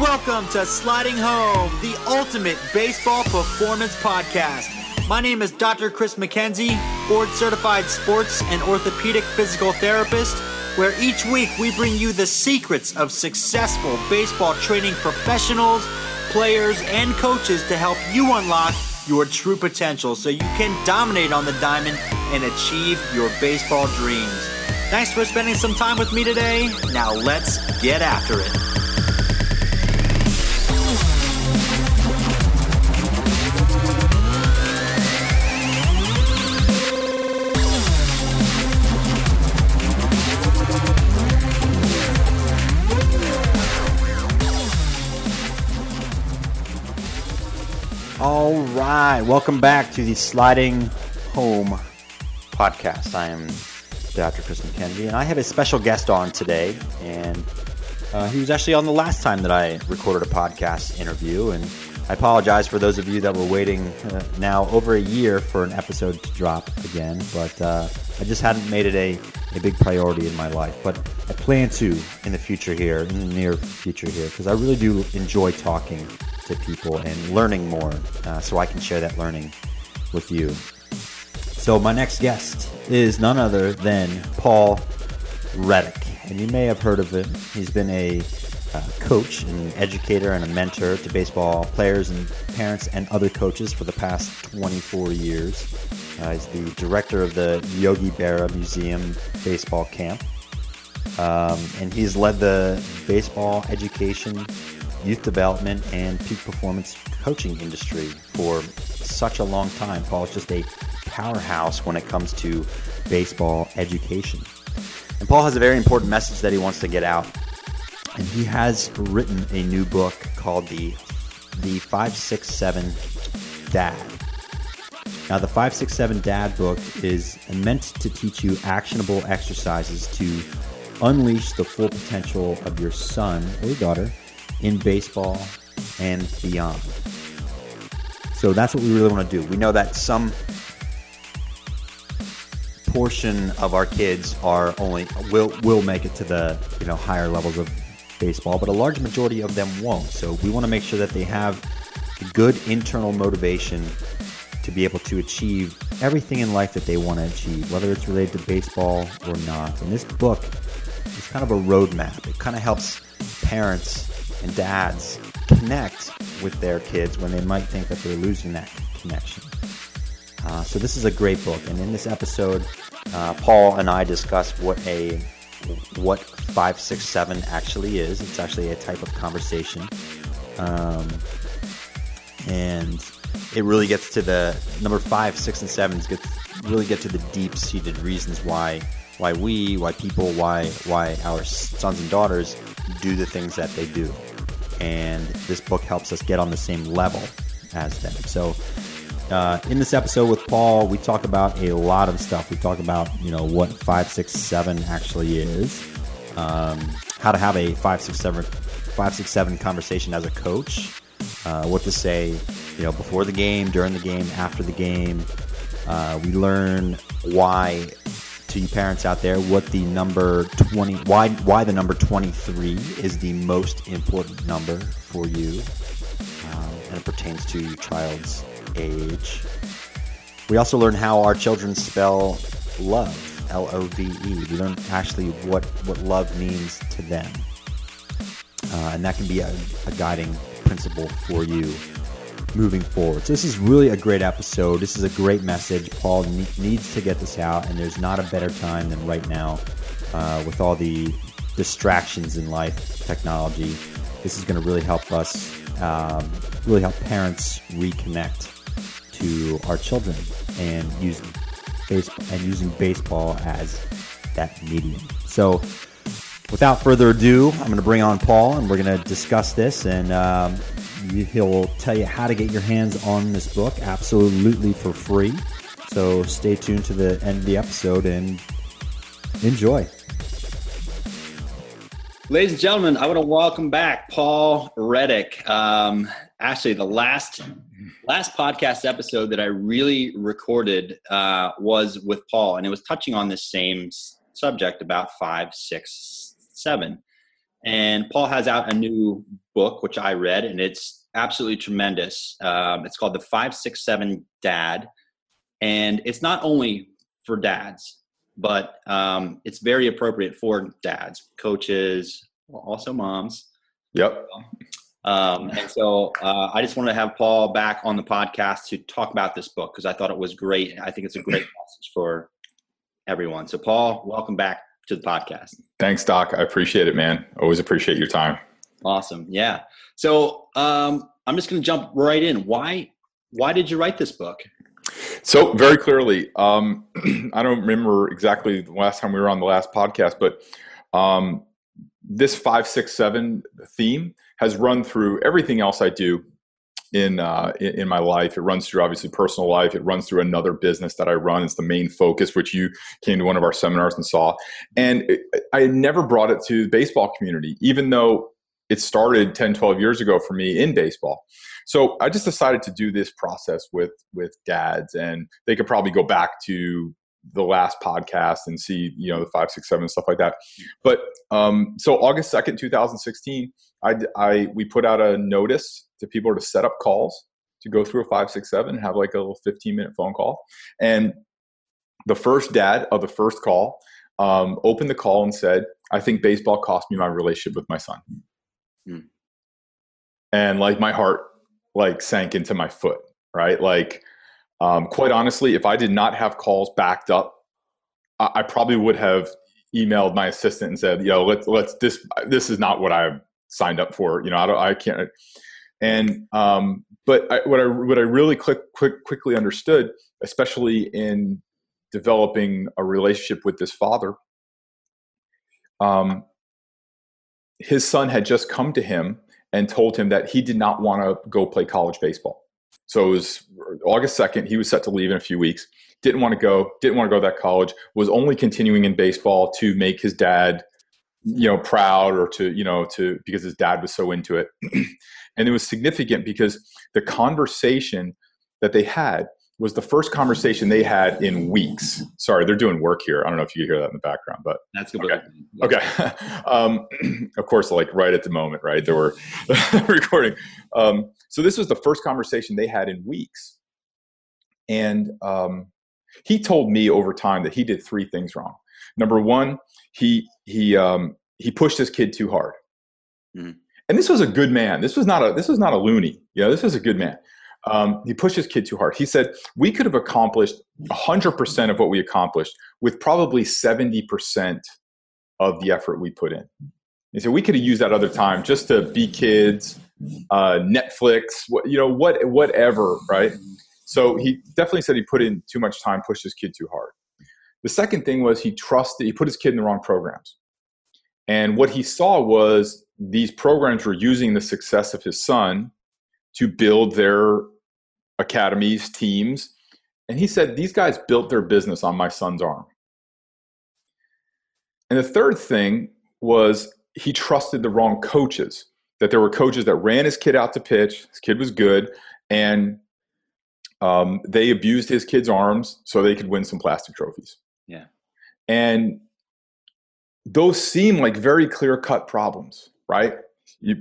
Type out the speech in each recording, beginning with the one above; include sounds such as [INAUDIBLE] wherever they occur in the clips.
Welcome to Sliding Home, the ultimate baseball performance podcast. My name is Dr. Chris McKenzie, board certified sports and orthopedic physical therapist, where each week we bring you the secrets of successful baseball training professionals, players, and coaches to help you unlock your true potential so you can dominate on the diamond and achieve your baseball dreams. Thanks for spending some time with me today. Now let's get after it. Right, welcome back to the Sliding Home podcast. I am Dr. Chris McKenzie, and I have a special guest on today. And uh, he was actually on the last time that I recorded a podcast interview. And I apologize for those of you that were waiting uh, now over a year for an episode to drop again. But uh, I just hadn't made it a, a big priority in my life. But I plan to in the future here, in the near future here, because I really do enjoy talking to people and learning more uh, so I can share that learning with you. So, my next guest is none other than Paul Reddick. And you may have heard of him. He's been a uh, coach, an educator, and a mentor to baseball players and parents and other coaches for the past 24 years. Uh, he's the director of the Yogi Berra Museum baseball camp. Um, and he's led the baseball education youth development and peak performance coaching industry for such a long time. Paul is just a powerhouse when it comes to baseball education. And Paul has a very important message that he wants to get out. And he has written a new book called the the 567 Dad. Now, the 567 Dad book is meant to teach you actionable exercises to unleash the full potential of your son or daughter in baseball and beyond. So that's what we really want to do. We know that some portion of our kids are only will will make it to the you know higher levels of baseball, but a large majority of them won't. So we want to make sure that they have good internal motivation to be able to achieve everything in life that they want to achieve, whether it's related to baseball or not. And this book is kind of a roadmap. It kind of helps parents and dads connect with their kids when they might think that they're losing that connection. Uh, so this is a great book, and in this episode, uh, Paul and I discuss what a what five six seven actually is. It's actually a type of conversation, um, and it really gets to the number five, six, and sevens. Gets really get to the deep seated reasons why why we, why people, why why our sons and daughters do the things that they do and this book helps us get on the same level as them. So, uh, in this episode with Paul, we talk about a lot of stuff. We talk about you know what five six seven actually is, um, how to have a five six seven five six seven conversation as a coach, uh, what to say you know before the game, during the game, after the game. Uh, we learn why to you parents out there what the number 20 why why the number 23 is the most important number for you um, and it pertains to your child's age. We also learn how our children spell love l-o-v-e we learn actually what what love means to them. Uh, and that can be a, a guiding principle for you moving forward. So this is really a great episode. This is a great message. Paul ne- needs to get this out, and there's not a better time than right now uh, with all the distractions in life, technology. This is going to really help us, um, really help parents reconnect to our children and use baseball and using baseball as that medium. So. Without further ado, I'm going to bring on Paul and we're going to discuss this and um, He'll tell you how to get your hands on this book absolutely for free. So stay tuned to the end of the episode and enjoy. Ladies and gentlemen, I want to welcome back Paul Reddick. Um, actually, the last last podcast episode that I really recorded uh, was with Paul, and it was touching on this same subject about five, six, seven. And Paul has out a new book, which I read, and it's absolutely tremendous. Um, it's called The 567 Dad. And it's not only for dads, but um, it's very appropriate for dads, coaches, also moms. Yep. Um, and so uh, I just wanted to have Paul back on the podcast to talk about this book because I thought it was great. I think it's a great message for everyone. So, Paul, welcome back to the podcast. Thanks, Doc. I appreciate it, man. Always appreciate your time. Awesome. Yeah. So um, I'm just going to jump right in. Why? Why did you write this book? So very clearly, um, [CLEARS THROAT] I don't remember exactly the last time we were on the last podcast, but um, this five, six, seven theme has run through everything else I do in, uh, in my life. It runs through obviously personal life. It runs through another business that I run. It's the main focus, which you came to one of our seminars and saw. And it, I never brought it to the baseball community, even though it started 10, 12 years ago for me in baseball. So I just decided to do this process with with dads, and they could probably go back to the last podcast and see you know the five six seven stuff like that but um, so august 2nd 2016 I, I we put out a notice to people to set up calls to go through a five six seven and have like a little 15 minute phone call and the first dad of the first call um, opened the call and said i think baseball cost me my relationship with my son mm. and like my heart like sank into my foot, right? Like, um, quite honestly, if I did not have calls backed up, I, I probably would have emailed my assistant and said, "Yo, let's let's this this is not what I signed up for. You know, I don't, I can't." And um, but I, what I what I really quick, quick quickly understood, especially in developing a relationship with this father, um, his son had just come to him and told him that he did not want to go play college baseball. So it was August 2nd. He was set to leave in a few weeks. Didn't want to go, didn't want to go to that college, was only continuing in baseball to make his dad, you know, proud or to, you know, to because his dad was so into it. [CLEARS THROAT] and it was significant because the conversation that they had was the first conversation they had in weeks. Sorry, they're doing work here. I don't know if you hear that in the background, but that's good. Okay. okay. [LAUGHS] um, [CLEARS THROAT] of course, like right at the moment, right? They were [LAUGHS] recording. Um, so this was the first conversation they had in weeks, and um, he told me over time that he did three things wrong. Number one, he he um, he pushed his kid too hard. Mm-hmm. And this was a good man. This was not a this was not a loony. You know, this was a good man um, he pushed his kid too hard. He said, We could have accomplished 100% of what we accomplished with probably 70% of the effort we put in. He said, We could have used that other time just to be kids, uh, Netflix, what, you know, what, whatever, right? So he definitely said he put in too much time, pushed his kid too hard. The second thing was he trusted, he put his kid in the wrong programs. And what he saw was these programs were using the success of his son to build their academies, teams. And he said, These guys built their business on my son's arm. And the third thing was he trusted the wrong coaches, that there were coaches that ran his kid out to pitch, his kid was good, and um, they abused his kid's arms so they could win some plastic trophies. Yeah. And those seem like very clear cut problems, right? You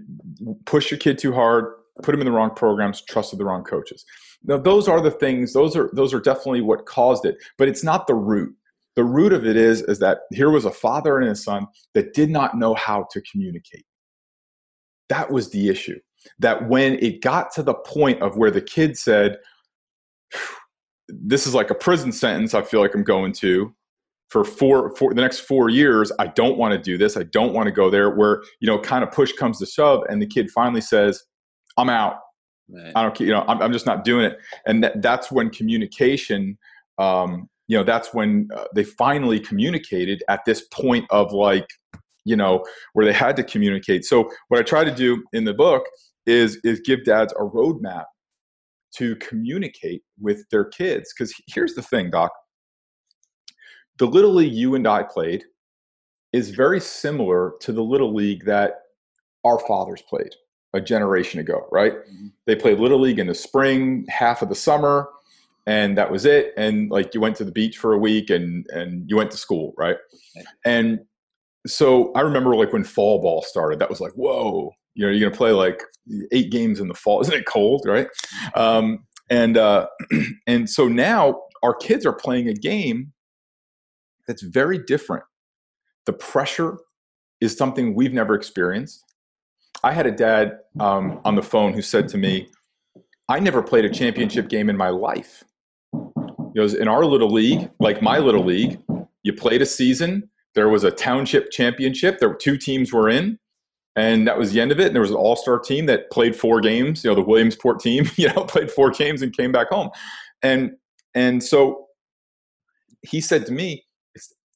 push your kid too hard, put them in the wrong programs, trusted the wrong coaches. Now, those are the things. Those are those are definitely what caused it. But it's not the root. The root of it is is that here was a father and a son that did not know how to communicate. That was the issue. That when it got to the point of where the kid said, "This is like a prison sentence. I feel like I'm going to." For four for the next four years i don't want to do this i don't want to go there where you know kind of push comes to shove and the kid finally says I'm out. Right. I don't, you know, I'm, I'm, just not doing it. And that, that's when communication, um, you know, that's when uh, they finally communicated at this point of like, you know, where they had to communicate. So what I try to do in the book is is give dads a roadmap to communicate with their kids. Because here's the thing, Doc. The little league you and I played is very similar to the little league that our fathers played a generation ago, right? Mm-hmm. They played little league in the spring, half of the summer, and that was it. And like you went to the beach for a week and and you went to school, right? And so I remember like when fall ball started, that was like, whoa, You know, you're to play like eight games in the fall. [LAUGHS] Isn't it cold, right? Um, and uh, [CLEARS THROAT] and so now our kids are playing a game that's very different. The pressure is something we've never experienced. I had a dad um, on the phone who said to me, "I never played a championship game in my life." Goes, "In our little league, like my little league, you played a season. There was a township championship. There were two teams were in." and that was the end of it. And there was an all-star team that played four games. You know, the Williamsport team, [LAUGHS] you know, played four games and came back home. And and so he said to me,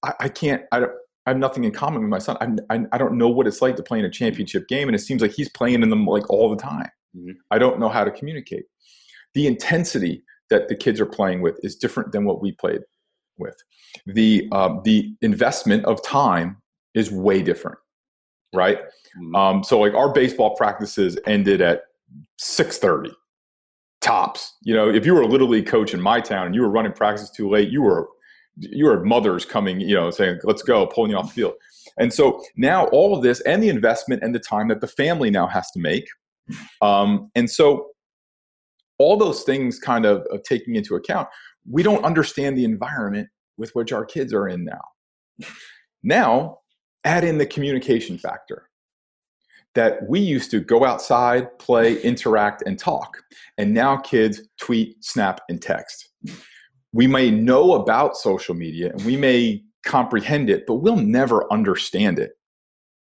I, I can't. I don't. I have nothing in common with my son. I, I, I, don't know what it's like to play in a championship game, and it seems like he's playing in them like all the time. Mm-hmm. I don't know how to communicate. The intensity that the kids are playing with is different than what we played with. The um, the investment of time is way different, right? Mm-hmm. Um, so like our baseball practices ended at six thirty tops. You know, if you were a little league coach in my town and you were running practice too late, you were you mothers coming, you know, saying, "Let's go," pulling you off the field. And so now all of this and the investment and the time that the family now has to make, um, and so all those things kind of, of taking into account, we don't understand the environment with which our kids are in now. Now, add in the communication factor that we used to go outside, play, interact, and talk. And now kids tweet, snap, and text. We may know about social media and we may comprehend it, but we'll never understand it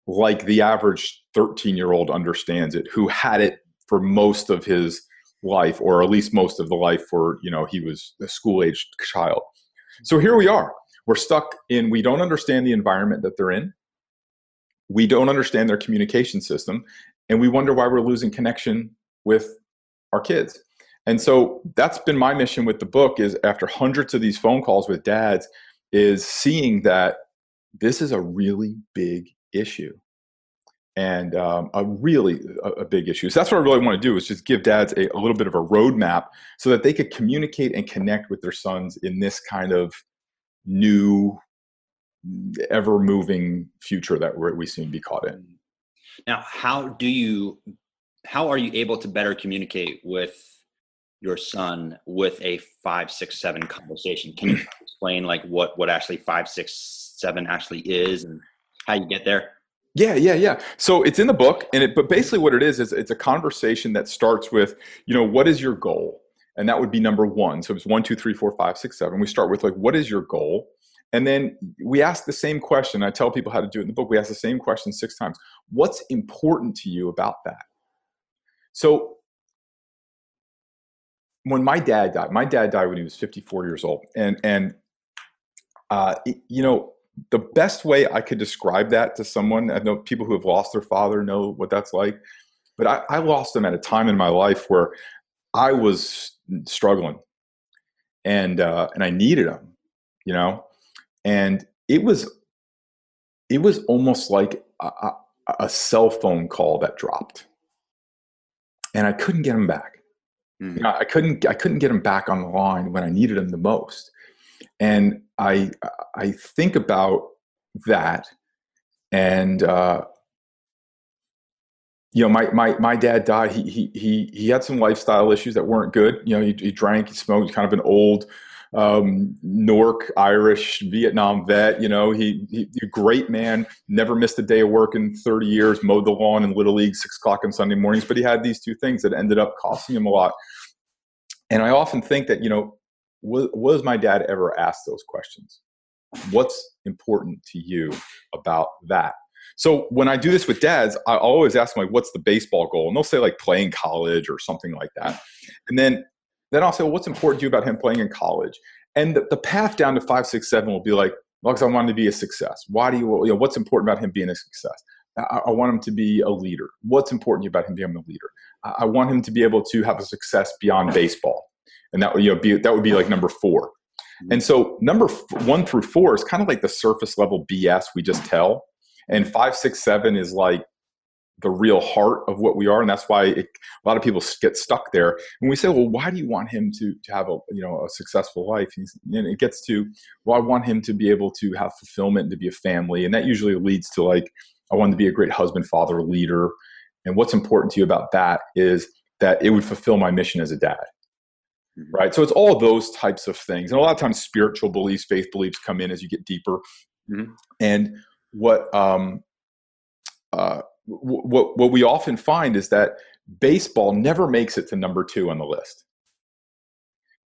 like the average 13 year old understands it, who had it for most of his life, or at least most of the life for, you know, he was a school aged child. So here we are. We're stuck in, we don't understand the environment that they're in we don't understand their communication system and we wonder why we're losing connection with our kids and so that's been my mission with the book is after hundreds of these phone calls with dads is seeing that this is a really big issue and um, a really a, a, big issue so that's what i really want to do is just give dads a, a little bit of a roadmap so that they could communicate and connect with their sons in this kind of new ever moving future that we seem to be caught in. Now, how do you, how are you able to better communicate with your son with a five, six, seven conversation? Can you explain like what what actually five, six, seven actually is and how you get there? Yeah, yeah, yeah. So it's in the book, and it but basically what it is is it's a conversation that starts with, you know, what is your goal? And that would be number one. So it's one, two, three, four, five, six, seven. We start with like, what is your goal? And then we ask the same question. I tell people how to do it in the book. We ask the same question six times. What's important to you about that? So when my dad died, my dad died when he was 54 years old. And, and uh, you know, the best way I could describe that to someone, I know people who have lost their father know what that's like, but I, I lost him at a time in my life where I was struggling and, uh, and I needed him, you know? and it was it was almost like a, a, cell phone call that dropped and i couldn't get him back mm-hmm. you know, i couldn't i couldn't get him back on the line when i needed him the most and i i think about that and uh you know, my, my, my dad died. He, he, he, he had some lifestyle issues that weren't good. You know, he, he drank, he smoked, kind of an old, um, Newark Irish Vietnam vet. You know, he, he a great man, never missed a day of work in 30 years, mowed the lawn in Little League six o'clock on Sunday mornings. But he had these two things that ended up costing him a lot. And I often think that, you know, was, was my dad ever asked those questions? What's important to you about that? So when I do this with dads, I always ask them like, "What's the baseball goal?" And they'll say like playing college or something like that. And then then I'll say, well, what's important to you about him playing in college? And the, the path down to five, six, seven will be like, well, because I want him to be a success. Why do you, you know, what's important about him being a success? I, I, want him to be a leader. What's important to you about him being a leader? I, I want him to be able to have a success beyond baseball. And that would, you know, be, that would be like number four. Mm-hmm. And so number f- one through four is kind of like the surface level BS we just tell. And five, six, seven is like the real heart of what we are, and that's why it, a lot of people get stuck there. And we say, well, why do you want him to to have a you know a successful life? He's, and it gets to, well, I want him to be able to have fulfillment and to be a family, and that usually leads to like, I want to be a great husband, father, leader, And what's important to you about that is that it would fulfill my mission as a dad. Mm-hmm. Right. So it's all those types of things. And a lot of times spiritual beliefs, faith beliefs come in as you get deeper. Mm-hmm. And what um uh what what we often find is that baseball never makes it to number two on the list.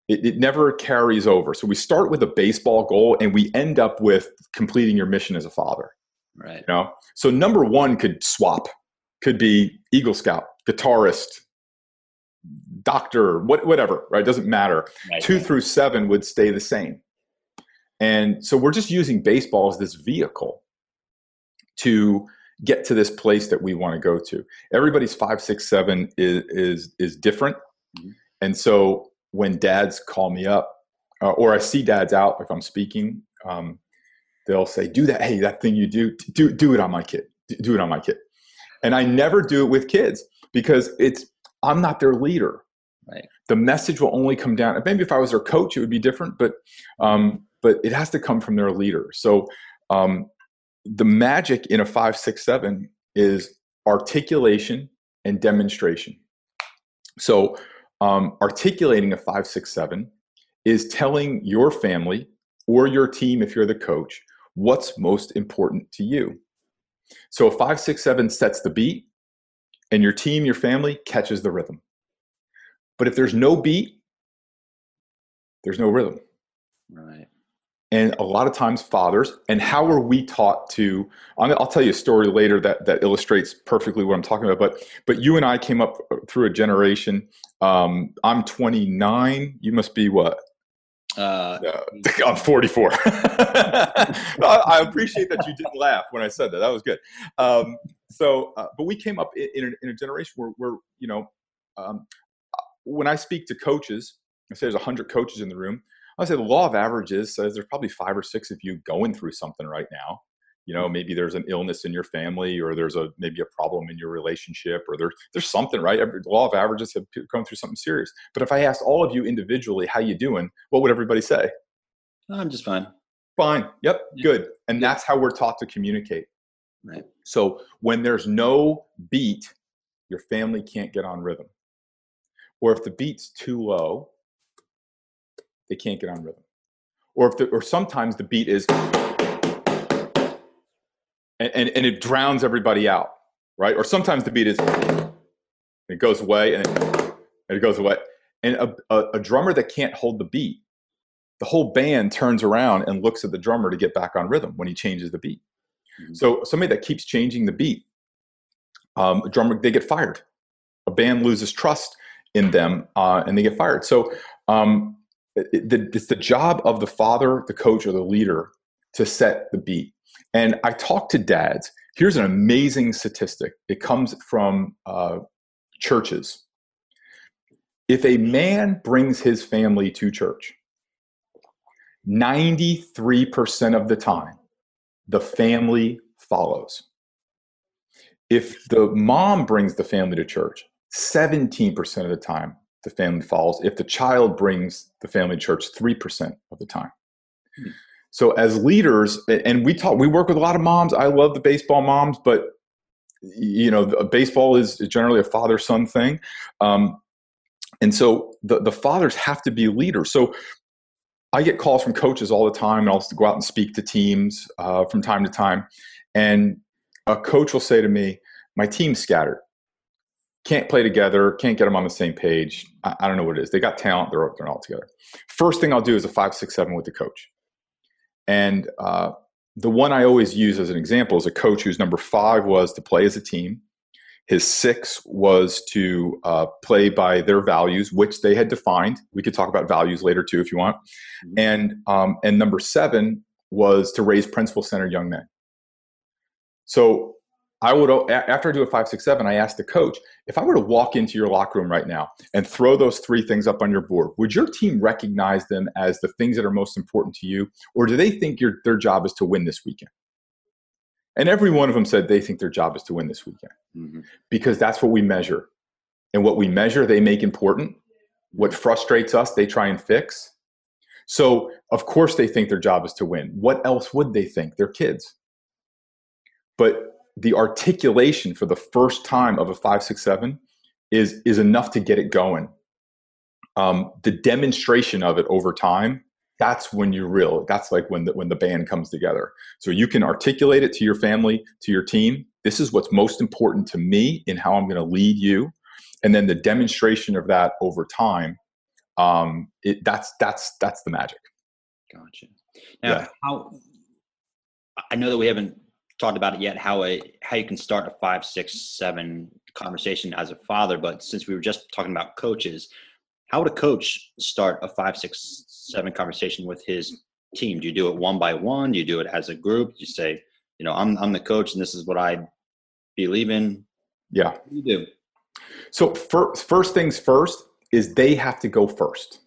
It, it, never carries over. So we start with a baseball goal and we end up with completing your mission as a father. Right. You know? So number one could swap, could be Eagle Scout, guitarist, doctor, what, whatever, right? Doesn't matter. Right. Two through seven would stay the same. And so we're just using baseball as this vehicle to get to this place that we want to go to. Everybody's five, six, seven is is is different, mm-hmm. and so when dads call me up, uh, or I see dads out if I'm speaking, um, they'll say, "Do that, hey, that thing you do, do do it on my kid, do it on my kid," and I never do it with kids because it's I'm not their leader. Right. The message will only come down. Maybe if I was their coach, it would be different, but um, but it has to come from their leader. So um, the magic in a five, six, seven is articulation and demonstration. So, um, articulating a five, six, seven is telling your family or your team, if you're the coach, what's most important to you. So, a five, six, seven sets the beat, and your team, your family catches the rhythm. But if there's no beat, there's no rhythm. Right and a lot of times fathers and how are we taught to i'll tell you a story later that, that illustrates perfectly what i'm talking about but but you and i came up through a generation um, i'm 29 you must be what uh, uh, [LAUGHS] I'm 44. [LAUGHS] I appreciate that you didn't laugh when I said that. That was good. Um, so, uh, but we came up in, in, a, in, a, generation where, where you know, um, when I speak to coaches, I say there's 100 coaches in the room. I say the law of averages says there's probably five or six of you going through something right now. You know, mm. maybe there's an illness in your family, or there's a maybe a problem in your relationship, or there's there's something right. Every, the law of averages have come through something serious. But if I asked all of you individually, how you doing? What would everybody say? I'm just fine. Fine. Yep. Yeah. Good. And that's how we're taught to communicate. Right. So when there's no beat, your family can't get on rhythm. Or if the beat's too low, they can't get on rhythm. Or if the, or sometimes the beat is and, and, and it drowns everybody out, right? Or sometimes the beat is it goes away and it, and it goes away. And a, a, a drummer that can't hold the beat, the whole band turns around and looks at the drummer to get back on rhythm when he changes the beat. Mm-hmm. So somebody that keeps changing the beat, um, a drummer they get fired. A band loses trust in them uh, and they get fired. So um, it's the job of the father, the coach, or the leader to set the beat. And I talk to dads. Here's an amazing statistic. It comes from uh, churches. If a man brings his family to church, 93% of the time, the family follows. If the mom brings the family to church, 17% of the time, the family falls if the child brings the family to church 3% of the time. Hmm. So as leaders, and we talk, we work with a lot of moms. I love the baseball moms, but you know, baseball is generally a father-son thing. Um, and so the, the fathers have to be leaders. So I get calls from coaches all the time, and I'll go out and speak to teams uh, from time to time. And a coach will say to me, "My team's scattered can't play together, can't get them on the same page. I, I, don't know what it is. They got talent, they're, they're all together. First thing I'll do is a five, six, seven with the coach. And uh, the one I always use as an example is a coach whose number five was to play as a team. His six was to uh, play by their values, which they had defined. We could talk about values later too, if you want. Mm-hmm. And um, and number seven was to raise principle center young men. So I would after I do a five, six, seven, I ask the coach if I were to walk into your locker room right now and throw those three things up on your board, would your team recognize them as the things that are most important to you, or do they think your their job is to win this weekend? And every one of them said they think their job is to win this weekend mm-hmm. because that's what we measure, and what we measure they make important. What frustrates us, they try and fix. So of course they think their job is to win. What else would they think? They're kids. But the articulation for the first time of a five six seven is is enough to get it going. Um, the demonstration of it over time that's when you're real that's like when the when the band comes together. So you can articulate it to your family to your team. This is what's most important to me in how i'm going to lead you. And then the demonstration of that over time um it that's that's that's the magic. Gotcha. Now yeah. how i know that we haven't talked about it yet how a how you can start a five six seven conversation as a father but since we were just talking about coaches how would a coach start a five six seven conversation with his team? Do you do it one by one? Do you do it as a group? You say you know i'm, I'm the coach and this is what i believe in. Yeah. You do? So first, first things first is they have to go first.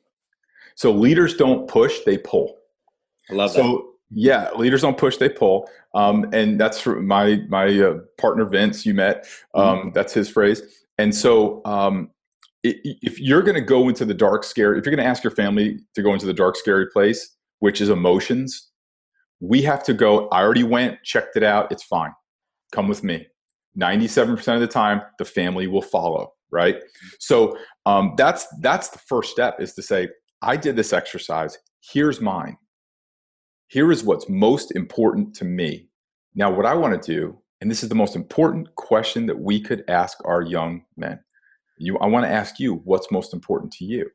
So leaders don't push they pull. I love so, that yeah, leaders don't push; they pull, um, and that's my my uh, partner Vince. You met. Um, mm-hmm. That's his phrase. And so, um, if you're going to go into the dark, scary, if you're going to ask your family to go into the dark, scary place, which is emotions, we have to go. I already went, checked it out. It's fine. Come with me. 97% of the time, the family will follow. Right. So um, that's that's the first step is to say, I did this exercise. Here's mine. Here is what's most important to me. Now, what I want to do, and this is the most important question that we could ask our young men you i want to ask you what's most important to you.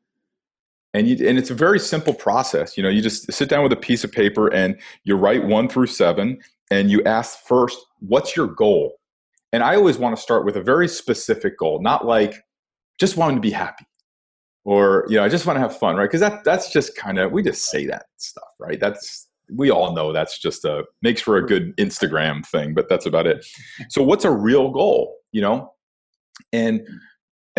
And you and it's a very simple process you know you just sit down with a piece of paper and you write one through seven and you ask first what's your goal? And i always want to start with a very specific goal not like just wanting to be happy or you know i just want to have fun right? Because that that's just kind of we just say that stuff right? That's we all know that's just a makes for a good instagram thing but that's about it so what's a real goal you know and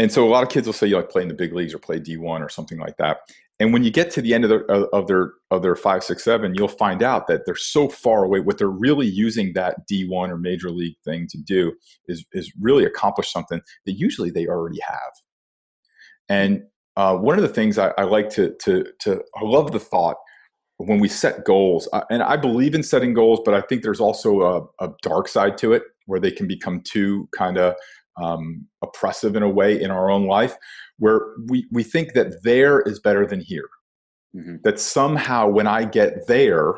and so a lot of kids will say you like play in the big leagues or play D1 or something like that. And when you get to the end of, their of their of their five, six, seven, you'll find out that they're so far away. What they're really using that D1 or major league thing to do is is really accomplish something that usually they already have. And uh, one of the things I, I, like to to to I love the thought when we set goals, and I believe in setting goals, but I think there's also a, a dark side to it where they can become too kind of um, oppressive in a way in our own life where we, we think that there is better than here mm-hmm. that somehow when i get there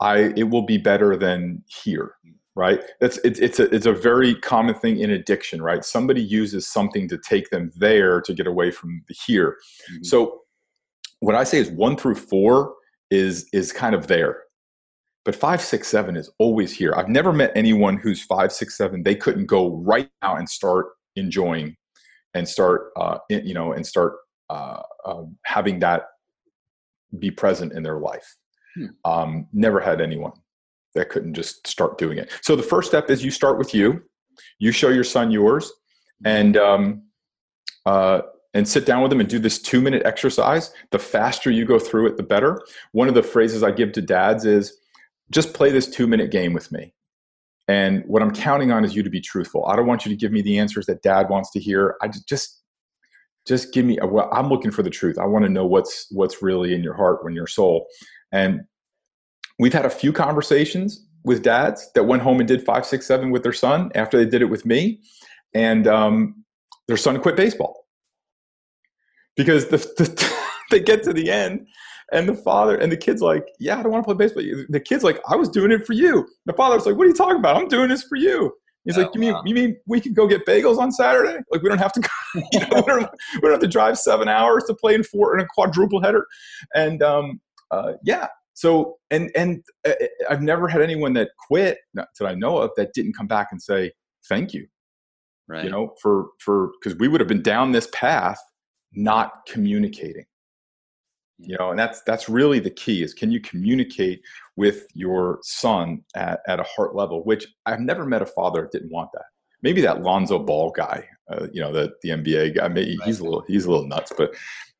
i it will be better than here right that's it's, it's a it's a very common thing in addiction right somebody uses something to take them there to get away from the here mm-hmm. so what i say is one through four is is kind of there but five, six, seven is always here. I've never met anyone who's five, six, seven. They couldn't go right now and start enjoying, and start, uh, you know, and start uh, uh, having that be present in their life. Hmm. Um, never had anyone that couldn't just start doing it. So the first step is you start with you. You show your son yours, and um, uh, and sit down with them and do this two minute exercise. The faster you go through it, the better. One of the phrases I give to dads is just play this two minute game with me. And what I'm counting on is you to be truthful. I don't want you to give me the answers that dad wants to hear. I just, just give me, well, I'm looking for the truth. I want to know what's, what's really in your heart, when your soul. And we've had a few conversations with dads that went home and did five, six, seven with their son after they did it with me. And um, their son quit baseball because the, the [LAUGHS] they get to the end and the father and the kid's like, yeah, I don't want to play baseball. The kid's like, I was doing it for you. The father's like, what are you talking about? I'm doing this for you. He's oh, like, you mean wow. you mean we could go get bagels on Saturday? Like we don't have to, go, [LAUGHS] you know, we, don't, we, don't, have to drive seven hours to play in four in a quadruple header, and um, uh, yeah. So and and uh, uh, I've never had anyone that quit that I know of that didn't come back and say thank you, right? You know, for for because we would have been down this path not communicating. You know and that's that's really the key is can you communicate with your son at, at a heart level which i've never met a father that didn't want that. Maybe that lonzo ball guy uh, you know the, the nba guy maybe he's a little he's a little nuts but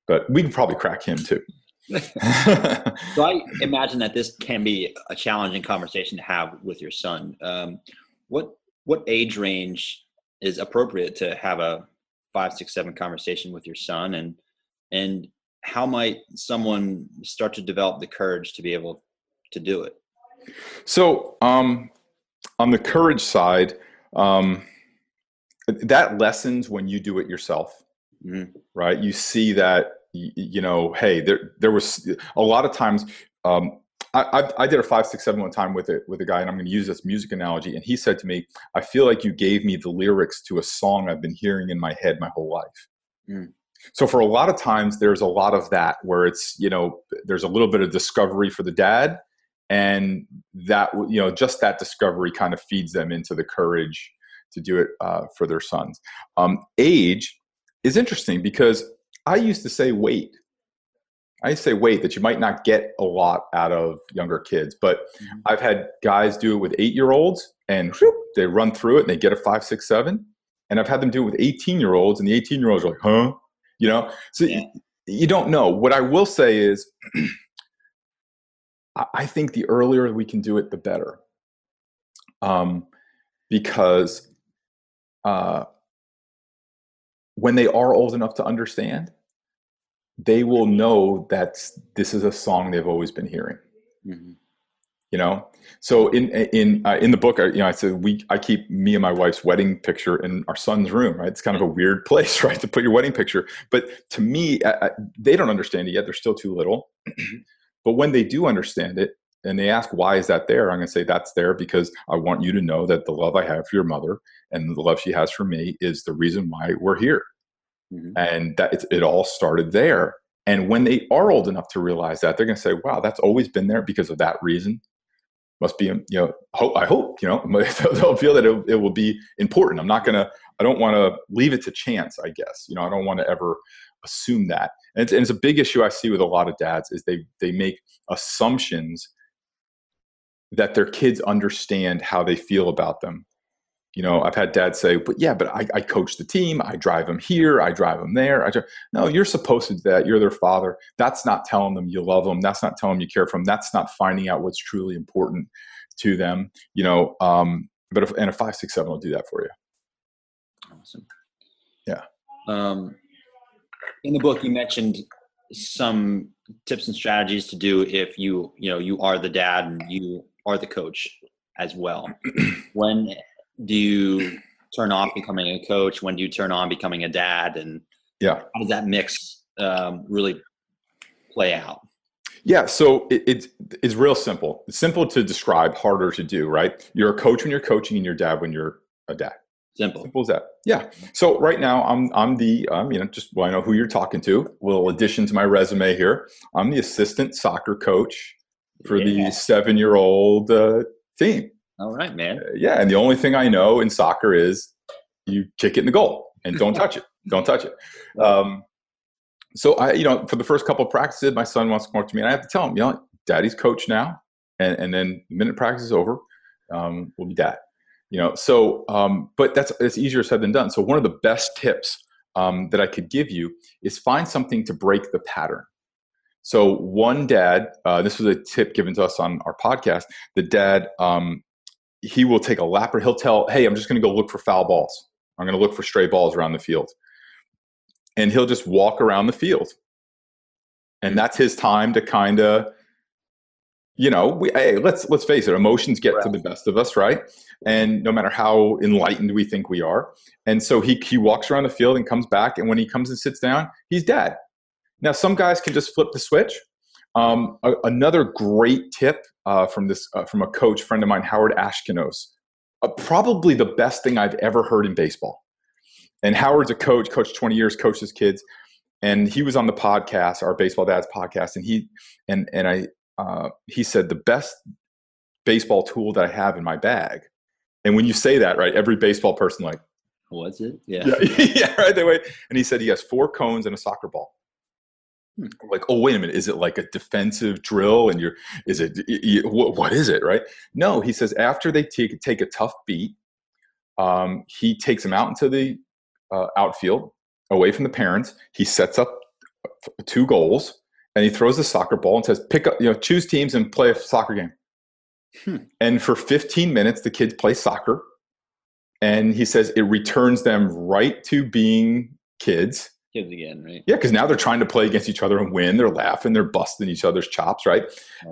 but we can probably crack him too. [LAUGHS] So i imagine that this can be a challenging conversation to have with your son. Um, what what age range is appropriate to have a five six seven conversation with your son and and how might someone start to develop the courage to be able to do it? So, um, on the courage side, um, that lessens when you do it yourself, mm-hmm. right? You see that you know, hey, there there was a lot of times. Um, I, I, did a five, six, seven one time with it with a guy, and I'm going to use this music analogy. And he said to me, "I feel like you gave me the lyrics to a song I've been hearing in my head my whole life." Mm. So for a lot of times, there's a lot of that where it's you know there's a little bit of discovery for the dad, and that you know just that discovery kind of feeds them into the courage to do it uh, for their sons. Um, age is interesting because I used to say wait. I say wait that you might not get a lot out of younger kids, but mm-hmm. I've had guys do it with eight year olds and whoop, they run through it and they get a five, six, seven. And I've had them do it with 18 year olds and the 18 year olds are like, huh? You know, so yeah. you, you don't know. What I will say is, [CLEARS THROAT] I think the earlier we can do it, the better. Um, because uh, when they are old enough to understand, they will know that this is a song they've always been hearing. Mm-hmm. You know, so in in uh, in the book, you know, I said we I keep me and my wife's wedding picture in our son's room. Right, it's kind of a weird place, [LAUGHS] right, to put your wedding picture. But to me, I, I, they don't understand it yet; they're still too little. [CLEARS THROAT] but when they do understand it, and they ask why is that there, I'm going to say that's there because I want you to know that the love I have for your mother and the love she has for me is the reason why we're here. Mm-hmm. And that it, it all started there. And when they are old enough to realize that, they're going to say, wow, that's always been there because of that reason. Must be, you know, hope, I hope, you know, [LAUGHS] they'll feel that it, it will be important. I'm not going to, I don't want to leave it to chance, I guess. You know, I don't want to ever assume that. And it's, and it's a big issue I see with a lot of dads is they, they make assumptions that their kids understand how they feel about them you know, I've had dads say, but yeah, but I, I coach the team. I drive them here. I drive them there. I drive. No, you're supposed to do that. You're their father. That's not telling them you love them. That's not telling them you care for them. That's not finding out what's truly important to them. You know, um, but if, and a five, six, seven will do that for you. Awesome. Yeah. Um, in the book, you mentioned some tips and strategies to do if you, you know, you are the dad and you are the coach as well. [CLEARS THROAT] when do you turn off becoming a coach? When do you turn on becoming a dad? And yeah, how does that mix um, really play out? Yeah, so it, it's it's real simple. It's simple to describe, harder to do. Right? You're a coach when you're coaching, and you're dad when you're a dad. Simple. Simple as that. Yeah. So right now I'm I'm the um, you know just well I know who you're talking to. Little addition to my resume here. I'm the assistant soccer coach for yeah. the seven year old uh, team. All right, man. Uh, yeah, and the only thing I know in soccer is you kick it in the goal and don't [LAUGHS] touch it. Don't touch it. Um, so I, you know, for the first couple of practices, my son wants to come up to me, and I have to tell him, you know, Daddy's coach now, and, and then the minute practice is over, um, we'll be dad. You know, so um, but that's it's easier said than done. So one of the best tips um, that I could give you is find something to break the pattern. So one dad, uh, this was a tip given to us on our podcast. The dad um, he will take a lap or he'll tell, hey, I'm just going to go look for foul balls. I'm going to look for stray balls around the field. And he'll just walk around the field. And mm. that's his time to kind of, you know, we, hey, let's let's face it, emotions get right. to the best of us, right? And no matter how enlightened we think we are, and so he he walks around the field and comes back, and when he comes and sits down, he's dead. Now, some guys can just flip the switch, um, a, another great tip uh, from this uh, from a coach friend of mine, Howard Ashkenos. Uh, probably the best thing I've ever heard in baseball. And Howard's a coach, coached 20 years, coaches kids, and he was on the podcast, our Baseball Dads podcast, and he and and I uh, he said the best baseball tool that I have in my bag. And when you say that, right, every baseball person like, what's it? Yeah, yeah, [LAUGHS] yeah right. They wait, and he said he has four cones and a soccer ball. Hmm. like oh wait a minute is it like a defensive drill and you're is it what, what is it right no he says after they take take a tough beat um, he takes them out into the uh, outfield away from the parents he sets up two goals and he throws the soccer ball and says pick up you know choose teams and play a soccer game hmm. and for 15 minutes the kids play soccer and he says it returns them right to being kids kids again, right? Yeah, because now they're trying to play against each other and win. They're laughing, they're busting each other's chops, right?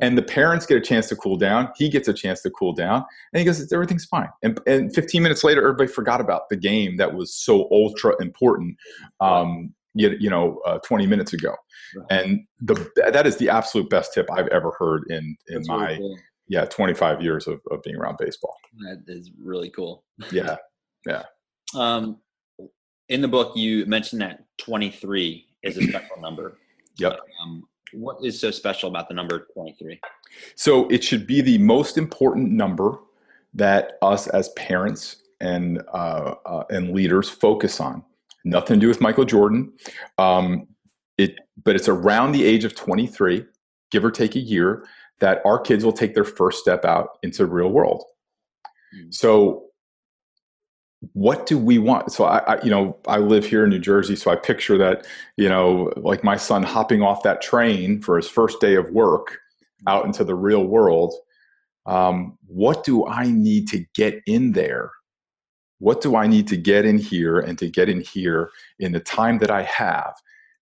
And the parents get a chance to cool down. He gets a chance to cool down, and he goes, "Everything's fine." And, and 15 minutes later, everybody forgot about the game that was so ultra important. Um, you, you know, uh, 20 minutes ago, Right. and the that is the absolute best tip I've ever heard in in That's my really cool. yeah 25 years of, of being around baseball. That is really cool. Yeah, yeah, [LAUGHS] Um, in the book, you mentioned that 23 is a [CLEARS THROAT] special number. Yep. Um, what is so special about the number 23? So it should be the most important number that us as parents and uh, uh, and leaders focus on. Nothing to do with Michael Jordan. Um, it, but it's around the age of 23, give or take a year, that our kids will take their first step out into the real world. Mm. So, what do we want? So, I, I, you know, I live here in New Jersey, so I picture that, you know, like my son hopping off that train for his first day of work out into the real world. Um, what do I need to get in there? What do I need to get in here and to get in here in the time that I have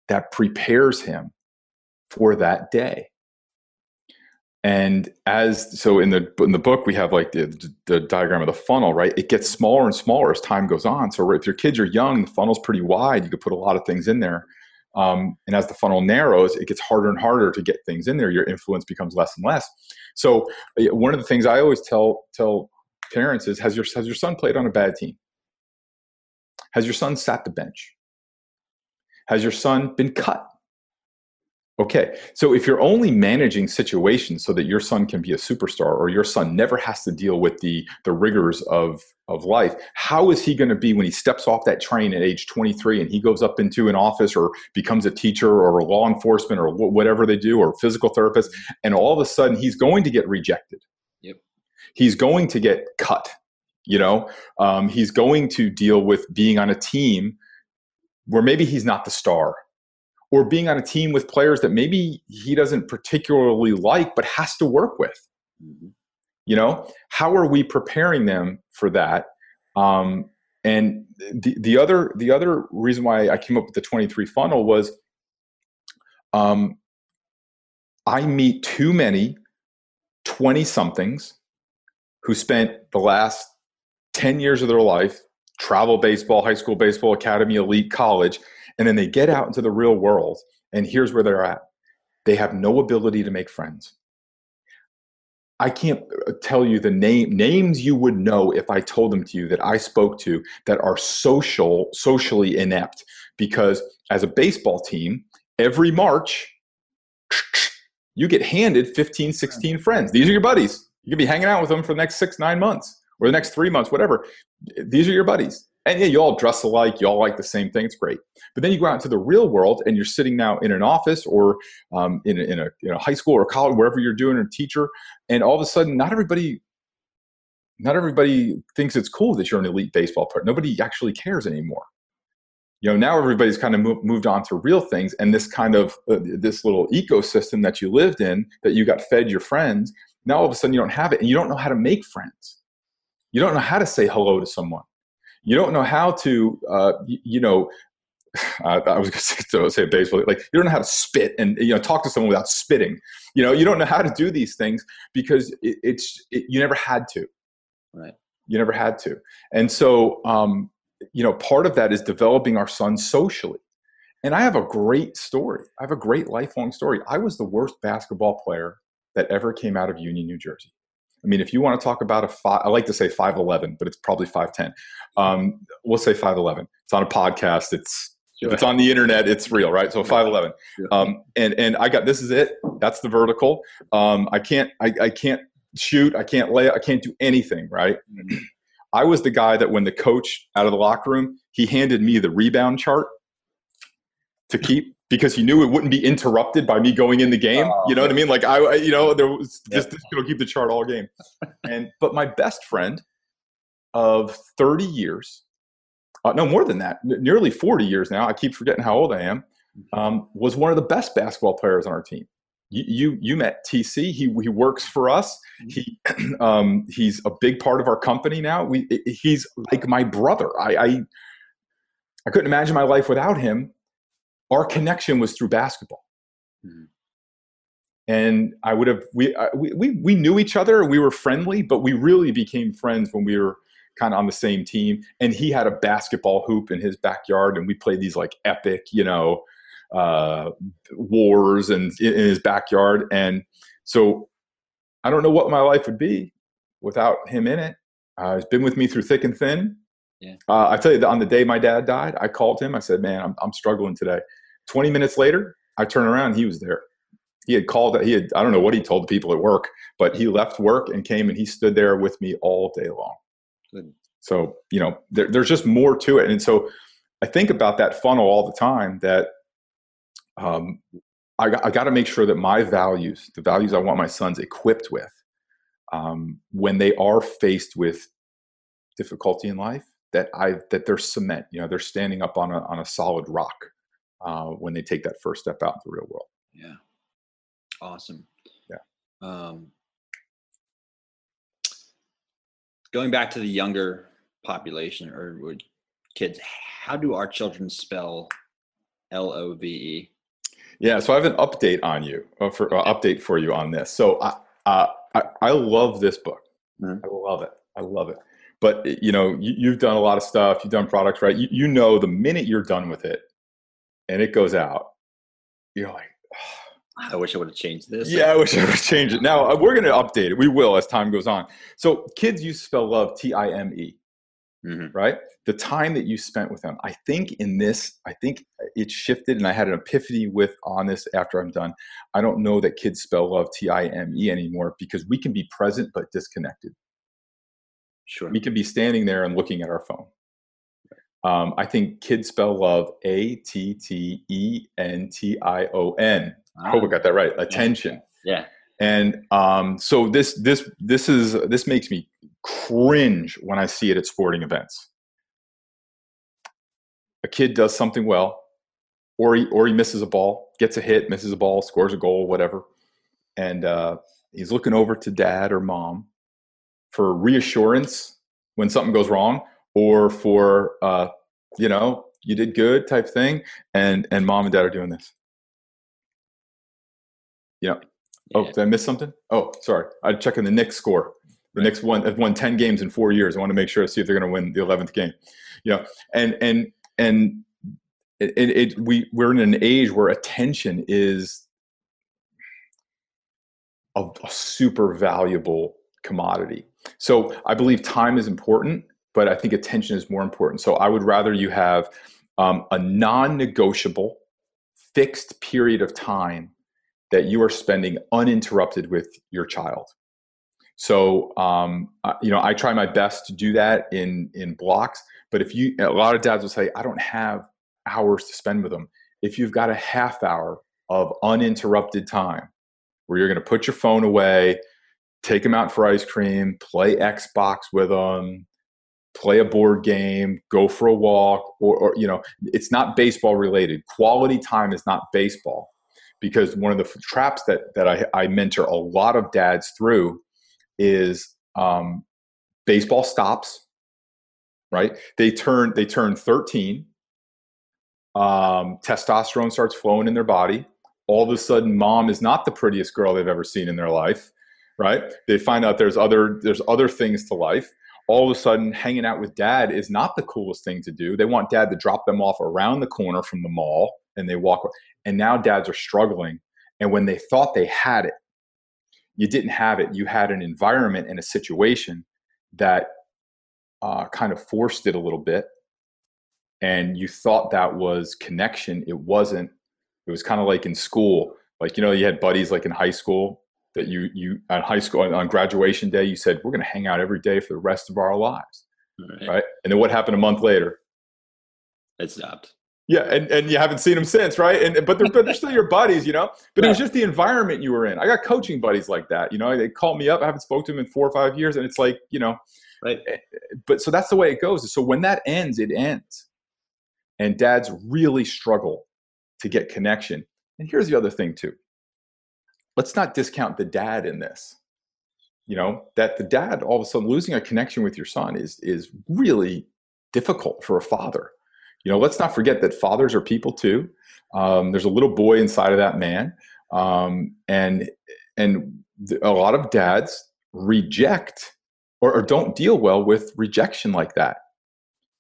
that prepares him for that day? And as so in the in the book we have like the, the diagram of the funnel, right? It gets smaller and smaller as time goes on. So if your kids are young, the funnel's pretty wide. You could put a lot of things in there. Um, and as the funnel narrows, it gets harder and harder to get things in there. Your influence becomes less and less. So uh, one of the things I always tell tell parents is: Has your has your son played on a bad team? Has your son sat the bench? Has your son been cut? Okay, so if you're only managing situations so that your son can be a superstar or your son never has to deal with the the rigors of of life, how is he going to be when he steps off that train at age 23 and he goes up into an office or becomes a teacher or a law enforcement or wh- whatever they do or physical therapist and all of a sudden he's going to get rejected. Yep. He's going to get cut. You know, um, he's going to deal with being on a team where maybe he's not the star or being on a team with players that maybe he doesn't particularly like but has to work with Mhm. you know how are we preparing them for that um, and the, the other the other reason why i came up with the 23 funnel was um, i meet too many 20 somethings who spent the last 10 years of their life travel baseball high school baseball academy elite college and then they get out into the real world and here's where they're at. They have no ability to make friends. I can't uh, tell you the name names you would know if i told them to you that i spoke to that are social socially inept. Because as a baseball team every march [TSK] you get handed 15 16 friends. these are your buddies. You could be hanging out with them for the next six nine months or the next three months whatever. These are your buddies and yeah you all dress alike you all like the same thing it's great. But then you go out into the real world and you're sitting now in an office or um, in, a, in, a, in a high school or college wherever you're doing a teacher and all of a sudden not everybody not everybody thinks it's cool that you're an elite baseball player. Nobody actually cares anymore. You know now everybody's kind of moved, moved on to real things and this kind of uh, this little ecosystem that you lived in that you got fed your friends now all of a sudden you don't have it and you don't know how to make friends. You don't know how to say hello to someone you don't know how to uh, you, you know [SIGHS] uh, I was going [LAUGHS] to say baseball, like you don't know how to spit and you know talk to someone without spitting. You know, you don't know how to do these things because it, it's it, you never had to. Right. You never had to, and so um, you know, part of that is developing our son socially. And I have a great story. I have a great lifelong story. I was the worst basketball player that ever came out of Union, New Jersey. I mean, if you want to talk about a five, I like to say 5'11, but it's probably 5'10. Um, we'll say 5'11. It's on a podcast. It's if it's on the internet, it's real, right? So 5'11. Um, and, and I got, this is it. That's the vertical. Um, I can't, I, I can't shoot. I can't lay, I can't do anything, right? I was the guy that when the coach out of the locker room, he handed me the rebound chart to keep because he knew it wouldn't be interrupted by me going in the game. Oh, you know what I mean? Like I, you know, there was this, this gonna keep the chart all game. And but my best friend of 30 years, uh, no more than that, nearly 40 years now. I keep forgetting how old I am. Um, was one of the best basketball players on our team. You you, you met TC. He he works for us. He [CLEARS THROAT] um, he's a big part of our company now. We he's like my brother. I, I I couldn't imagine my life without him. Our connection was through basketball. Mm-hmm. And I would have we, we we we knew each other. We were friendly, but we really became friends when we were kind of on the same team. And he had a basketball hoop in his backyard, and we played these like epic, you know, uh, wars and in, in his backyard. And so I don't know what my life would be without him in it. Uh, he's been with me through thick and thin. Yeah. Uh, I tell you, on the day my dad died, I called him. I said, "Man, I'm, I'm struggling today." Twenty minutes later, I turn around. He was there. He had called. He had. I don't know what he told the people at work, but he left work and came and he stood there with me all day long. Good. So you know, there, there's just more to it, and so I think about that funnel all the time. That um, I, I got to make sure that my values, the values I want my sons equipped with, um, when they are faced with difficulty in life, that I that they're cement. You know, they're standing up on a on a solid rock uh, when they take that first step out in the real world. Yeah, awesome. Yeah. Um, going back to the younger population or kids, how do our children spell L O V E? Yeah, so I have an update on you, uh, for uh, update for you on this. So I, uh, I, I love this book. Mm-hmm. I love it. I love it. But you know, you, have done a lot of stuff. You've done products, right? You, you know, the minute you're done with it, and it goes out, you're like, oh. I wish I would have changed this. Yeah, I wish I would have changed it. Now uh, we're going to update it. We will as time goes on. So kids use spell love T I M E, mm-hmm. right? the time that you spent with them i think in this i think it shifted and i had an epiphany with on this after i'm done i don't know that kids spell love t-i-m-e anymore because we can be present but disconnected sure we can be standing there and looking at our phone um, i think kids spell love a-t-t-e-n-t-i-o-n i hope i got that right. Attention. Yeah, yeah. and um, so this this this is this makes me cringe when i see it at sporting events. A kid does something well, or he or he misses a ball, gets a hit, misses a ball, scores a goal, whatever, and uh, he's looking over to dad or mom for reassurance when something goes wrong, or for uh, you know you did good type thing, and and mom and dad are doing this. yeah. oh, did I miss something? Oh, sorry, I'm checking the Knicks score. The right. Knicks won have won ten games in four years. I want to make sure to see if they're going to win the eleventh game. You know, and and and it, it, it, we we're in an age where attention is a, a super valuable commodity. So I believe time is important, but I think attention is more important. So I would rather you have um, a non-negotiable, fixed period of time that you are spending uninterrupted with your child. So um, you know, I try my best to do that in in blocks. But if you, a lot of dads will say, I don't have hours to spend with them. If you've got a half hour of uninterrupted time where you're going to put your phone away, take them out for ice cream, play Xbox with them, play a board game, go for a walk, or, or you know, it's not baseball related. Quality time is not baseball because one of the traps that that I, I mentor a lot of dads through is um, baseball stops right? They turn they turn 13. Um, testosterone starts flowing in their body. All of a sudden, mom is not the prettiest girl they've ever seen in their life, right? They find out there's other there's other things to life. All of a sudden, hanging out with dad is not the coolest thing to do. They want dad to drop them off around the corner from the mall, and they walk. And now dads are struggling. And when they thought they had it, you didn't have it. You had an environment and a situation that uh, kind of forced it a little bit and you thought that was connection it wasn't it was kind of like in school like you know you had buddies like in high school that you you on high school on graduation day you said we're going to hang out every day for the rest of our lives right. right, and then what happened a month later it stopped yeah and, and you haven't seen them since right and but they're, but they're still your buddies you know but yeah. it was just the environment you were in i got coaching buddies like that you know they called me up i haven't spoke to them in four or five years and it's like you know Right. Eh, but so that's the way it goes. So when that ends, it ends. And dads really struggle to get connection. And here's the other thing, too. Let's not discount the dad in this. You know, that the dad all of a sudden losing a connection with your son is is really difficult for a father. You know, let's not forget that fathers are people too. Um, there's a little boy inside of that man, um, and and a lot of dads reject or, or, don't deal well with rejection like that.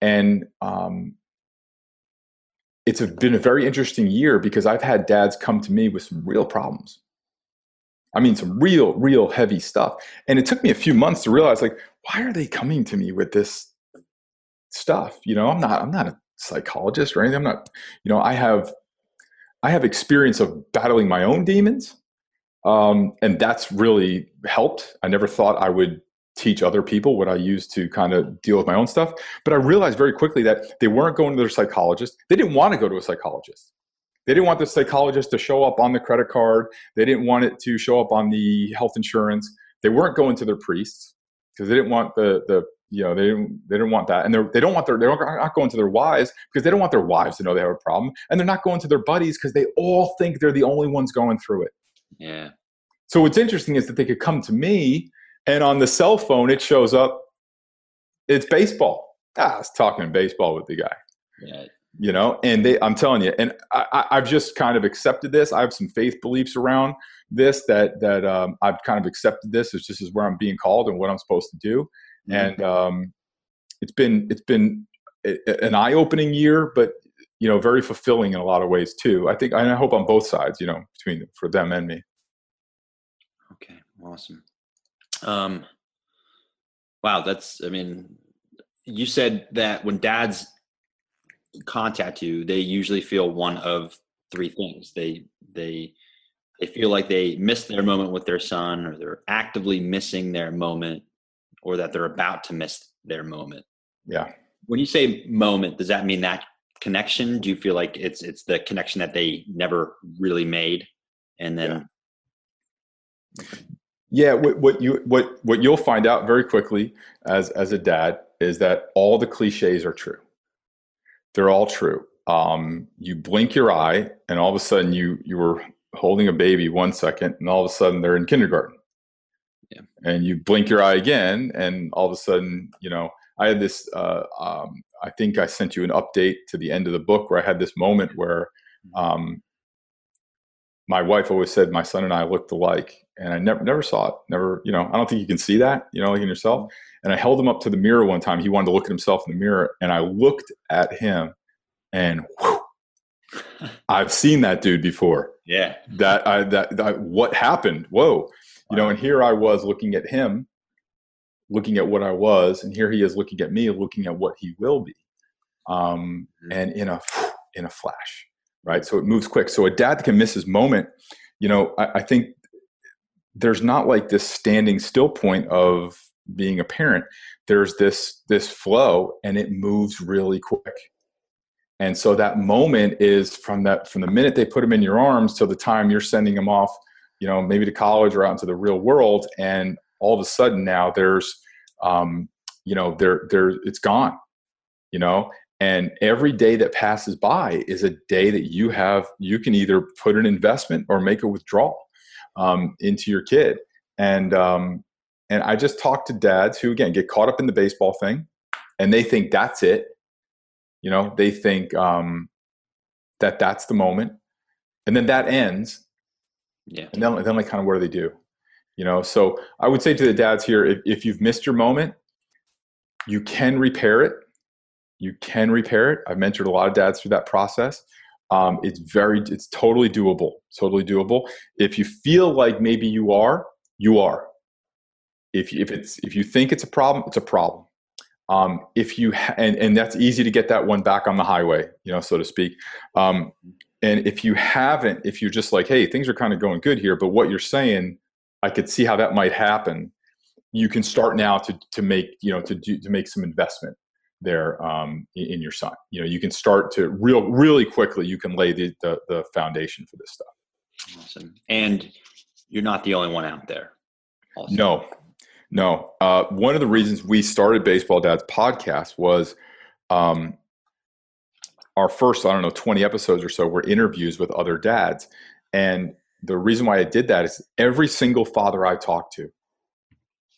And um, it's been a very interesting year because I've had dads come to me with some real problems. I mean, some real, real heavy stuff. And it took me a few months to realize, like, why are they coming to me with this stuff? You know, I'm not, I'm not a psychologist or anything. I'm not, you know, I have, I have experience of battling my own demons, um, and that's really helped. I never thought I would teach other people what I used to kind of deal with my own stuff. But I realized very quickly that they weren't going to their psychologist. They didn't want to go to a psychologist. They didn't want the psychologist to show up on the credit card. They didn't want it to show up on the health insurance. They weren't going to their priests because they didn't want the the you know they didn't they didn't want that, and they they don't want their they're not going to their wives because they don't want their wives to know they have a problem, and they're not going to their buddies because they all think they're the only ones going through it. Yeah. So what's interesting is that they could come to me and on the cell phone, it shows up. It's baseball. Ah, I was talking baseball with the guy. Yeah. You know, and they, I'm telling you, and I, I've just kind of accepted this. I have some faith beliefs around this that that um, I've kind of accepted this as just as where I'm being called and what I'm supposed to do. Mm-hmm. And um, it's been it's been an eye opening year, but you know, very fulfilling in a lot of ways too. I think and I hope on both sides, you know, between for them and me. Okay, awesome. Um, wow, that's, I mean, you said that when dads contact you, they usually feel one of three things. They, they, they feel like they missed their moment with their son, or they're actively missing their moment, or that they're about to miss their moment. Yeah. When you say moment, does that mean that connection? Do you feel like it's it's the connection that they never really made, and then? Yeah. Yeah, what, what you what what you'll find out very quickly as as a dad is that all the cliches are true. They're all true. Um, you blink your eye, and all of a sudden you you were holding a baby one second, and all of a sudden they're in kindergarten. Yeah. And you blink your eye again, and all of a sudden, you know, I had this. Uh, um, I think I sent you an update to the end of the book where I had this moment where mm-hmm. um, my wife always said my son and I looked alike, and I never never saw it. Never, you know, I don't think you can see that, you know, like in yourself. And I held him up to the mirror one time. He wanted to look at himself in the mirror, and I looked at him, and whew, I've seen that dude before. Yeah. That I that, that what happened? Whoa, you know. And here I was looking at him, looking at what I was, and here he is looking at me, looking at what he will be, um, mm-hmm. and in a in a flash, right? So it moves quick. So a dad can miss his moment. You know, I, I think there's not like this standing still point of being a parent. There's this this flow and it moves really quick. And so that moment is from that from the minute they put them in your arms till the time you're sending them off you know maybe to college or out into the real world and all of a sudden now there's um, you know there there it's gone you know? And every day that passes by is a day that you have you can either put an investment or make a withdrawal um, into your kid. And um, and I just talk to dads who again get caught up in the baseball thing, and they think that's it. You know, they think um, that that's the moment, and then that ends. Yeah. And then then like kind of what do they do? You know, so I would say to the dads here, if, if you've missed your moment, you can repair it. You can repair it. I've mentored a lot of dads through that process. Um, it's very, it's totally doable. Totally doable. If you feel like maybe you are, you are. If if it's if you think it's a problem, it's a problem. Um, if you ha- and and that's easy to get that one back on the highway, you know, so to speak. Um, and if you haven't, if you're just like, hey, things are kind of going good here, but what you're saying, I could see how that might happen. You can start now to to make you know to do to make some investment there um, in, your son. You know, you can start to real really quickly. You can lay the, the, the foundation for this stuff. Awesome, and you're not the only one out there. Also. No, no. Uh, one of the reasons we started Baseball Dads podcast was um, our first, I don't know, 20 episodes or so were interviews with other dads. And the reason why I did that is every single father I talked to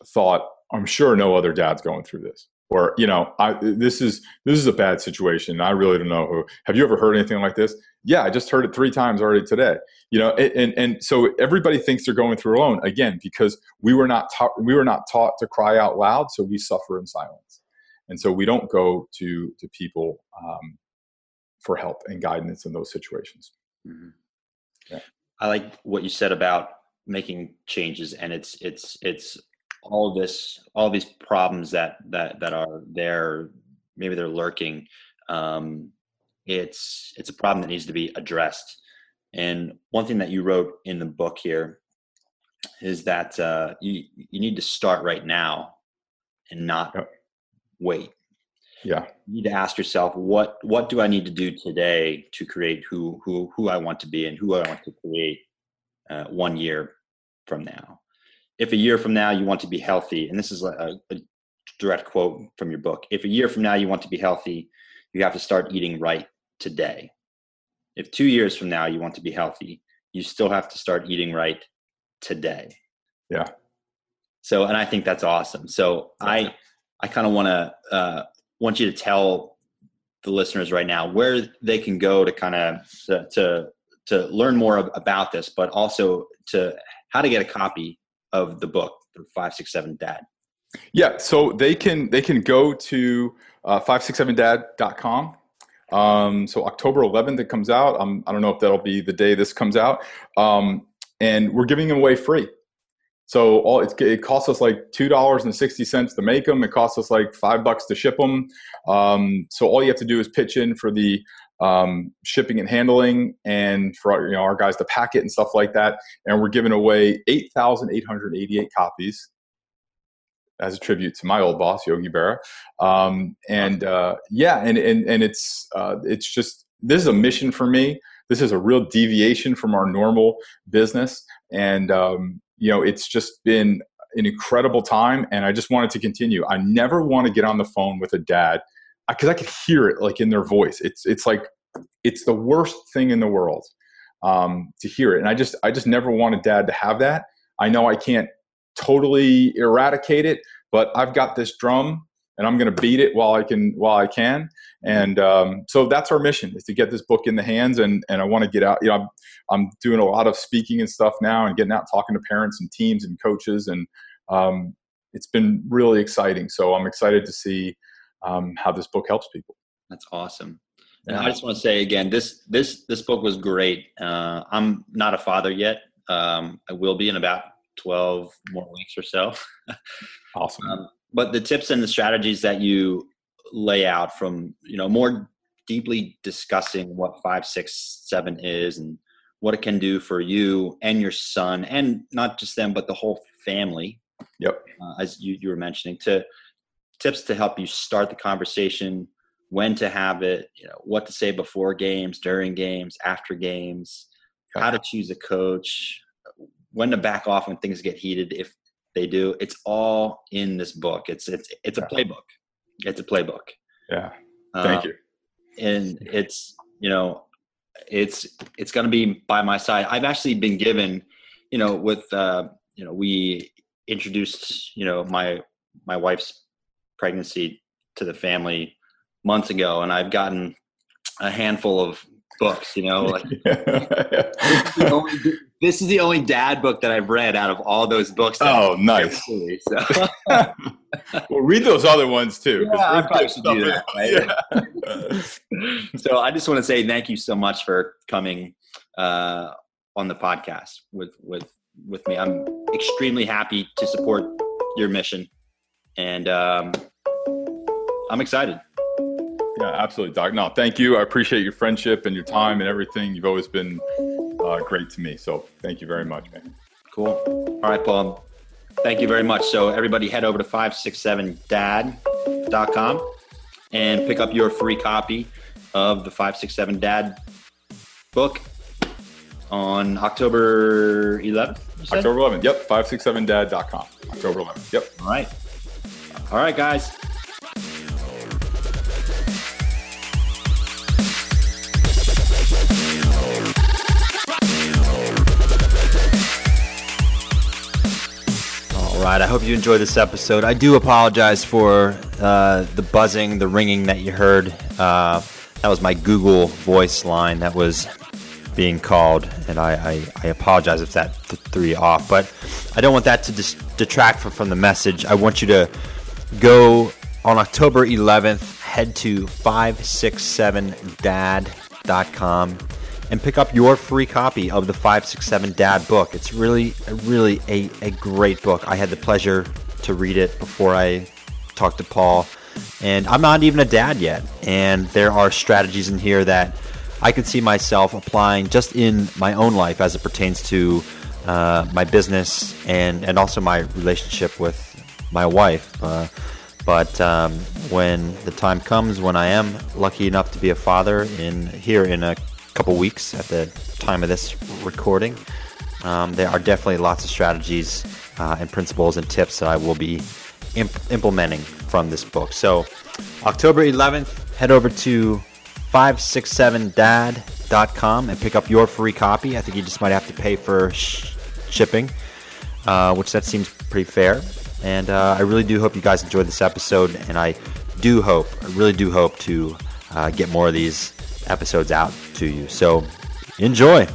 thought, I'm sure no other dad's going through this or you know I, this is this is a bad situation i really don't know who have you ever heard anything like this yeah i just heard it three times already today you know and and, so everybody thinks they're going through alone again because we were not taught we were not taught to cry out loud so we suffer in silence and so we don't go to to people um, for help and guidance in those situations mm-hmm. yeah. i like what you said about making changes and it's it's it's all this all these problems that that that are there maybe they're lurking um, it's it's a problem that needs to be addressed. And one thing that you wrote in the book here is that uh, you you need to start right now and not yep. wait. Yeah. You need to ask yourself what what do i need to do today to create who who who i want to be and who i want to create uh, one year from now if a year from now you want to be healthy, and this is a, a direct quote from your book, if a year from now you want to be healthy, you have to start eating right today. If two years from now you want to be healthy, you still have to start eating right today. Yeah. So, and I think that's awesome. So, I I kind of want to uh, want you to tell the listeners right now where they can go to kind of to, to to learn more about this, but also to how to get a copy of the book, the five six seven dad? Yeah, so they can they can go to uh, 567dad.com. Um, so October 11th it comes out. Um, I don't know if that'll be the day this comes out. Um, and we're giving them away free. So all it, it costs us like two dollars and sixty cents to make them. It costs us like five bucks to ship them. Um, so all you have to do is pitch in for the um, shipping and handling, and for our, you know our guys to pack it and stuff like that. And we're giving away eight thousand eight hundred eighty-eight copies as a tribute to my old boss Yogi Berra. Um, and uh, yeah, and and and it's uh, it's just this is a mission for me. This is a real deviation from our normal business, and um, you know it's just been an incredible time, and I just wanted to continue. I never want to get on the phone with a dad because I could hear it like in their voice. It's it's like it's the worst thing in the world um, to hear it, and I just I just never wanted dad to have that. I know I can't totally eradicate it, but I've got this drum and I'm going to beat it while I can while I can. And um, so that's our mission is to get this book in the hands, and and I want to get out. You know, I'm, I'm doing a lot of speaking and stuff now, and getting out talking to parents and teams and coaches, and um, it's been really exciting. So I'm excited to see um, how this book helps people. That's awesome. And I just want to say again, this this this book was great. Uh, I'm not a father yet. Um, I will be in about 12 more weeks or so. [LAUGHS] awesome. Um, but the tips and the strategies that you lay out from you know more deeply discussing what five six seven is and what it can do for you and your son and not just them but the whole family yep uh, as you, you were mentioning to tips to help you start the conversation, when to have it, you know, what to say before games, during games, after games, how to choose a coach, when to back off when things get heated if they do. It's all in this book. It's it's it's a playbook. It's a playbook. Yeah. Thank uh, you. And it's you know it's it's going to be by my side. I've actually been given, you know, with uh, you know we introduced you know my my wife's pregnancy to the family months ago, and I've gotten a handful of books. You know, like [LAUGHS] this, is only, this, is the only dad book that I've read out of all those books. Oh, nice. so. [LAUGHS] well, read those other ones too. Yeah, I probably should do that. Right? Yeah. so I just want to say thank you so much for coming uh, on the podcast with with with me. I'm extremely happy to support your mission and um, I'm excited. Yeah, absolutely, Doc. No, thank you. I appreciate your friendship and your time and everything. You've always been uh, great to me. So thank you very much, man. Cool. All right, Paul. Thank you very much. So everybody head over to 567dad.com and pick up your free copy of the 567 Dad book on October 11th. October 11th. Yep. 567dad.com. October 11th. Yep. All right. All right, guys. All right. I hope you enjoyed this episode. I do apologize for uh, the buzzing, the ringing that you heard. Uh, that was my Google voice line that was being called, and I, I, I apologize if that th- threw you off. But I don't want that to dis- detract from, from the message. I want you to go on October 11th, head to 567dad.com and pick up your free copy of the 567 Dad book. It's really, really a, a great book. I had the pleasure to read it before I talked to Paul, and I'm not even a dad yet. And there are strategies in here that I could see myself applying just in my own life as it pertains to uh, my business and, and also my relationship with my wife. Uh, but um, when the time comes when I am lucky enough to be a father in here in a couple weeks at the time of this recording, um, there are definitely lots of strategies uh, and principles and tips that I will be imp- implementing from this book. So, October 11th, head over to 567dad.com and pick up your free copy. I think you just might have to pay for sh- shipping, uh, which that seems pretty fair. And uh, I really do hope you guys enjoyed this episode. And I do hope, I really do hope to uh, get more of these episodes out to you. So enjoy.